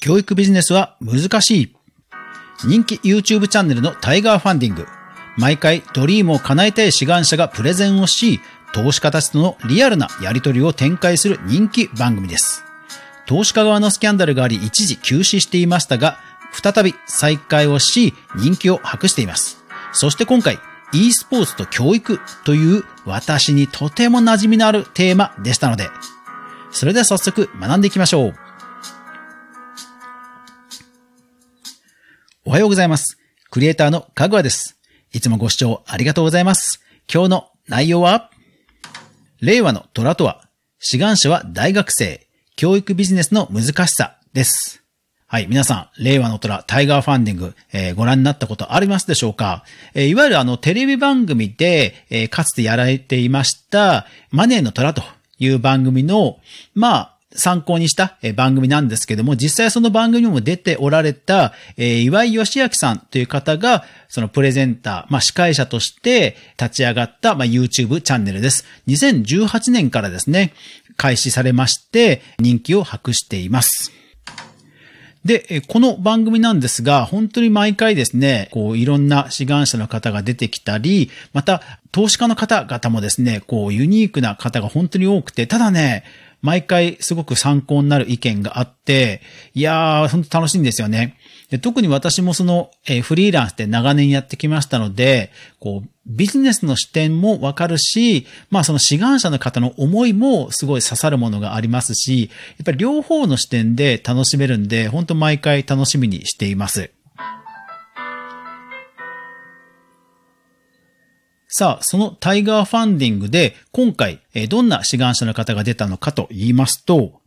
教育ビジネスは難しい。人気 YouTube チャンネルのタイガーファンディング。毎回ドリームを叶えたい志願者がプレゼンをし、投資家たちとのリアルなやり取りを展開する人気番組です。投資家側のスキャンダルがあり一時休止していましたが、再び再開をし、人気を博しています。そして今回、e スポーツと教育という私にとても馴染みのあるテーマでしたので、それでは早速学んでいきましょう。おはようございます。クリエイターのかぐわです。いつもご視聴ありがとうございます。今日の内容は、令和の虎とは、志願者は大学生、教育ビジネスの難しさです。はい、皆さん、令和の虎、タイガーファンディング、えー、ご覧になったことありますでしょうか、えー、いわゆるあの、テレビ番組で、えー、かつてやられていました、マネーの虎という番組の、まあ、参考にした番組なんですけども、実際その番組にも出ておられた、え岩井義明さんという方が、そのプレゼンター、まあ、司会者として立ち上がった、まあ、YouTube チャンネルです。2018年からですね、開始されまして、人気を博しています。で、この番組なんですが、本当に毎回ですね、こういろんな志願者の方が出てきたり、また投資家の方々もですね、こうユニークな方が本当に多くて、ただね、毎回すごく参考になる意見があって、いやー、本当楽しいんですよね。で特に私もその、えー、フリーランスで長年やってきましたので、こう、ビジネスの視点もわかるし、まあその志願者の方の思いもすごい刺さるものがありますし、やっぱり両方の視点で楽しめるんで、本当毎回楽しみにしています。さあ、そのタイガーファンディングで今回、どんな志願者の方が出たのかと言いますと、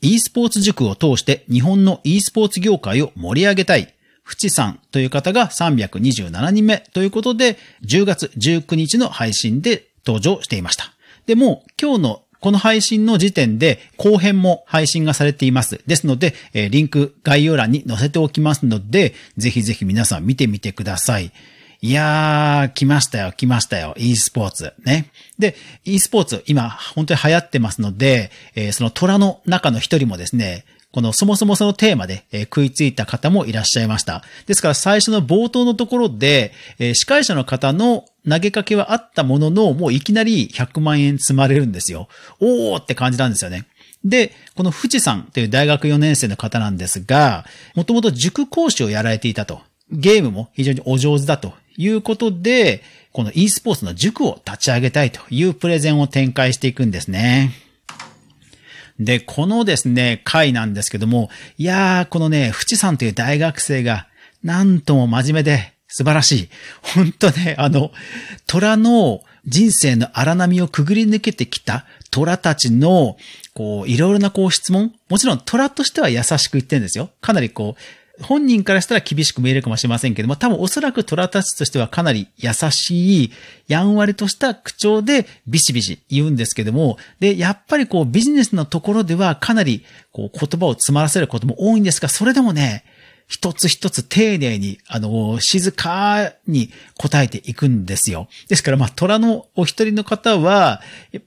e スポーツ塾を通して日本の e スポーツ業界を盛り上げたい、フチさんという方が327人目ということで、10月19日の配信で登場していました。で、も今日のこの配信の時点で後編も配信がされています。ですので、リンク概要欄に載せておきますので、ぜひぜひ皆さん見てみてください。いやー、来ましたよ、来ましたよ。e スポーツ。ね。で、e スポーツ、今、本当に流行ってますので、えー、その虎の中の一人もですね、このそもそもそのテーマで、えー、食いついた方もいらっしゃいました。ですから最初の冒頭のところで、えー、司会者の方の投げかけはあったものの、もういきなり100万円積まれるんですよ。おーって感じなんですよね。で、この富士さんという大学4年生の方なんですが、もともと塾講師をやられていたと。ゲームも非常にお上手だということで、この e スポーツの塾を立ち上げたいというプレゼンを展開していくんですね。で、このですね、回なんですけども、いやー、このね、フチさんという大学生が、なんとも真面目で素晴らしい。本当ね、あの、虎の人生の荒波をくぐり抜けてきた虎たちの、こう、いろいろなこう質問。もちろん虎としては優しく言ってるんですよ。かなりこう、本人からしたら厳しく見えるかもしれませんけども、多分おそらく虎たちとしてはかなり優しい、やんわりとした口調でビシビシ言うんですけども、で、やっぱりこうビジネスのところではかなりこう言葉を詰まらせることも多いんですが、それでもね、一つ一つ丁寧に、あの、静かに答えていくんですよ。ですから、まあ、虎のお一人の方は、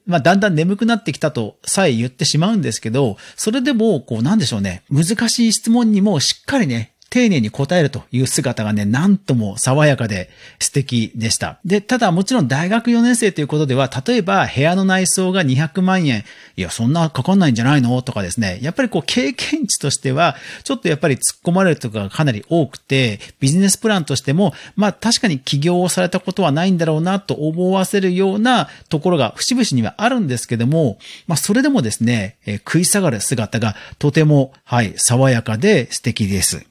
まあ、だんだん眠くなってきたとさえ言ってしまうんですけど、それでも、こう、なんでしょうね。難しい質問にもしっかりね、丁寧に答えるという姿がね、なんとも爽やかで素敵でした。で、ただもちろん大学4年生ということでは、例えば部屋の内装が200万円、いや、そんなかかんないんじゃないの？とかですね、やっぱりこう経験値としては、ちょっとやっぱり突っ込まれるとかがかなり多くて、ビジネスプランとしても、まあ確かに起業をされたことはないんだろうなと思わせるようなところが節々にはあるんですけども、まあそれでもですね、食い下がる姿がとても、はい、爽やかで素敵です。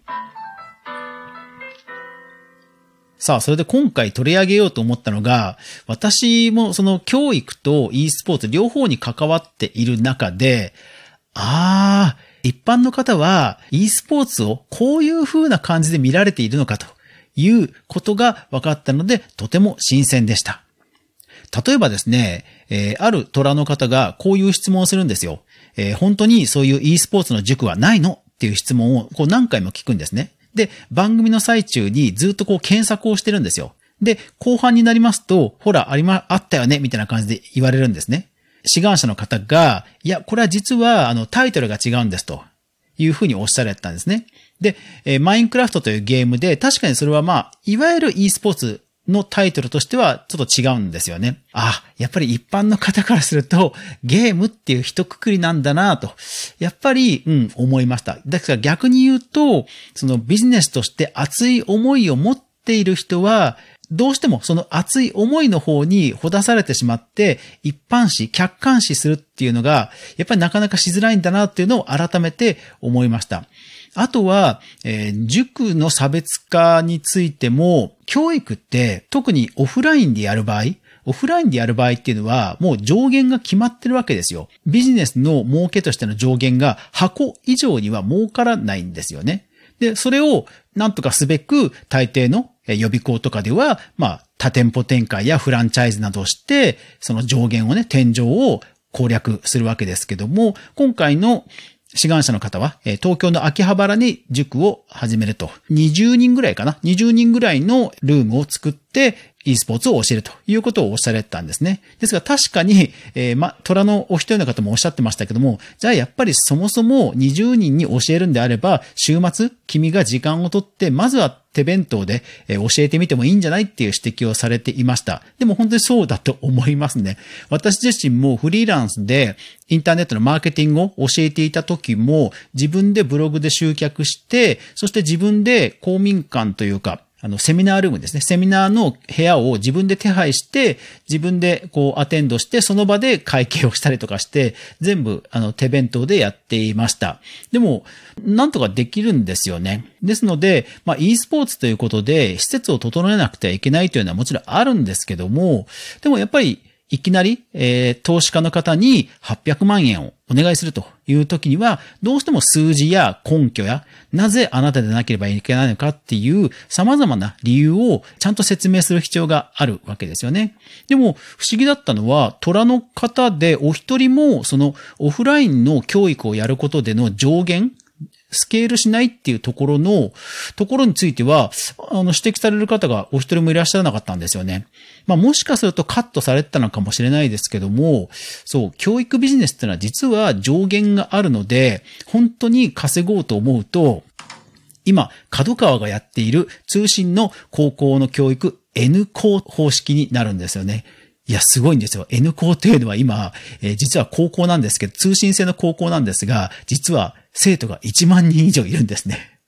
さあ、それで今回取り上げようと思ったのが、私もその教育と e スポーツ両方に関わっている中で、ああ、一般の方は e スポーツをこういう風な感じで見られているのかということが分かったので、とても新鮮でした。例えばですね、えー、ある虎の方がこういう質問をするんですよ。えー、本当にそういう e スポーツの塾はないのっていう質問をこう何回も聞くんですね。で、番組の最中にずっとこう検索をしてるんですよ。で、後半になりますと、ほら、ありま、あったよね、みたいな感じで言われるんですね。志願者の方が、いや、これは実は、あの、タイトルが違うんですと。いうふうにおっしゃられたんですね。で、えー、マインクラフトというゲームで、確かにそれはまあ、いわゆる e スポーツのタイトルとしてはちょっと違うんですよね。あ、やっぱり一般の方からするとゲームっていう一括りなんだなと、やっぱり、うん、思いました。だから逆に言うと、そのビジネスとして熱い思いを持っている人は、どうしてもその熱い思いの方にほだされてしまって、一般視、客観視するっていうのが、やっぱりなかなかしづらいんだなっていうのを改めて思いました。あとは、えー、塾の差別化についても、教育って特にオフラインでやる場合、オフラインでやる場合っていうのは、もう上限が決まってるわけですよ。ビジネスの儲けとしての上限が箱以上には儲からないんですよね。で、それをなんとかすべく大抵の予備校とかでは、まあ、多店舗展開やフランチャイズなどをして、その上限をね、天井を攻略するわけですけども、今回の志願者の方は、東京の秋葉原に塾を始めると。20人ぐらいかな ?20 人ぐらいのルームを作って、e スポーツを教えるということをおっしゃられたんですね。ですが確かに、えー、ま、虎のお一人の方もおっしゃってましたけども、じゃあやっぱりそもそも20人に教えるんであれば、週末、君が時間をとって、まずは手弁当でえ教えてみてもいいんじゃないっていう指摘をされていました。でも本当にそうだと思いますね。私自身もフリーランスでインターネットのマーケティングを教えていた時も自分でブログで集客して、そして自分で公民館というか、あの、セミナールームですね。セミナーの部屋を自分で手配して、自分でこうアテンドして、その場で会計をしたりとかして、全部あの手弁当でやっていました。でも、なんとかできるんですよね。ですので、まあ e スポーツということで、施設を整えなくてはいけないというのはもちろんあるんですけども、でもやっぱりいきなり、えー、投資家の方に800万円をお願いするという時には、どうしても数字や根拠や、なぜあなたでなければいけないのかっていう様々な理由をちゃんと説明する必要があるわけですよね。でも、不思議だったのは、虎の方でお一人も、そのオフラインの教育をやることでの上限、スケールしないっていうところの、ところについては、あの、指摘される方がお一人もいらっしゃらなかったんですよね。まあ、もしかするとカットされてたのかもしれないですけども、そう、教育ビジネスってのは実は上限があるので、本当に稼ごうと思うと、今、角川がやっている通信の高校の教育 N 校方式になるんですよね。いや、すごいんですよ。N 校というのは今、えー、実は高校なんですけど、通信制の高校なんですが、実は生徒が1万人以上いるんですね。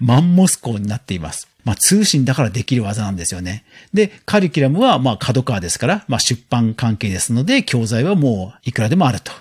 マンモス校になっています。まあ、通信だからできる技なんですよね。で、カリキュラムは、まあ、角川ですから、まあ、出版関係ですので、教材はもう、いくらでもあると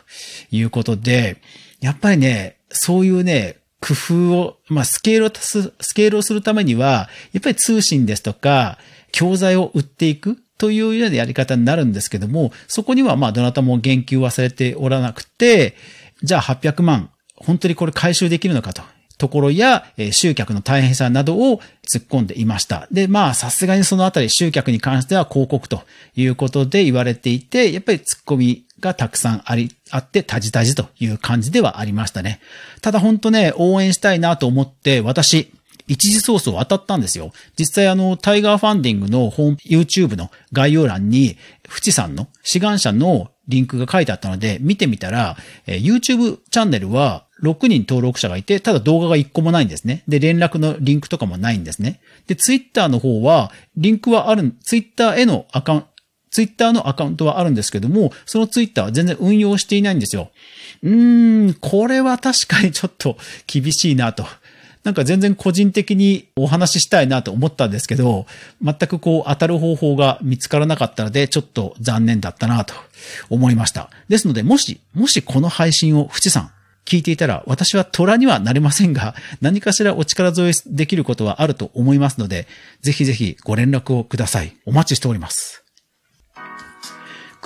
いうことで、やっぱりね、そういうね、工夫を、まあ、スケールを足す、スケールをするためには、やっぱり通信ですとか、教材を売っていくというようなやり方になるんですけども、そこにはまあどなたも言及はされておらなくて、じゃあ800万本当にこれ回収できるのかと。ところや、え集客の大変さなどを突っ込んでいました。で、まあ、さすがにそのあたり集客に関しては広告ということで言われていて、やっぱり突っ込みがたくさんあり、あって、たじたじという感じではありましたね。ただ本当ね、応援したいなと思って、私、一次ソースを当たったんですよ。実際あの、タイガーファンディングのホーム、YouTube の概要欄に、フチさんの志願者のリンクが書いてあったので、見てみたら、え YouTube チャンネルは6人登録者がいて、ただ動画が1個もないんですね。で、連絡のリンクとかもないんですね。で、ツイッターの方は、リンクはある、ツイッターへのアカウント、ツイッターのアカウントはあるんですけども、そのツイッターは全然運用していないんですよ。うーん、これは確かにちょっと厳しいなと。なんか全然個人的にお話ししたいなと思ったんですけど、全くこう当たる方法が見つからなかったので、ちょっと残念だったなと思いました。ですので、もし、もしこの配信を、ふちさん、聞いていたら、私は虎にはなれませんが、何かしらお力添えできることはあると思いますので、ぜひぜひご連絡をください。お待ちしております。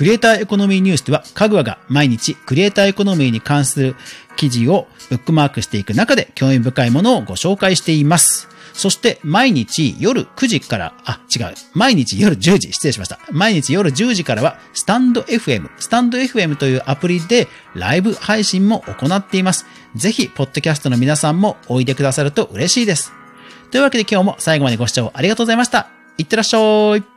クリエイターエコノミーニュースでは、かぐわが毎日クリエイターエコノミーに関する記事をブックマークしていく中で興味深いものをご紹介しています。そして毎日夜9時から、あ、違う。毎日夜10時、失礼しました。毎日夜10時からは、スタンド FM、スタンド FM というアプリでライブ配信も行っています。ぜひ、ポッドキャストの皆さんもおいでくださると嬉しいです。というわけで今日も最後までご視聴ありがとうございました。いってらっしゃい。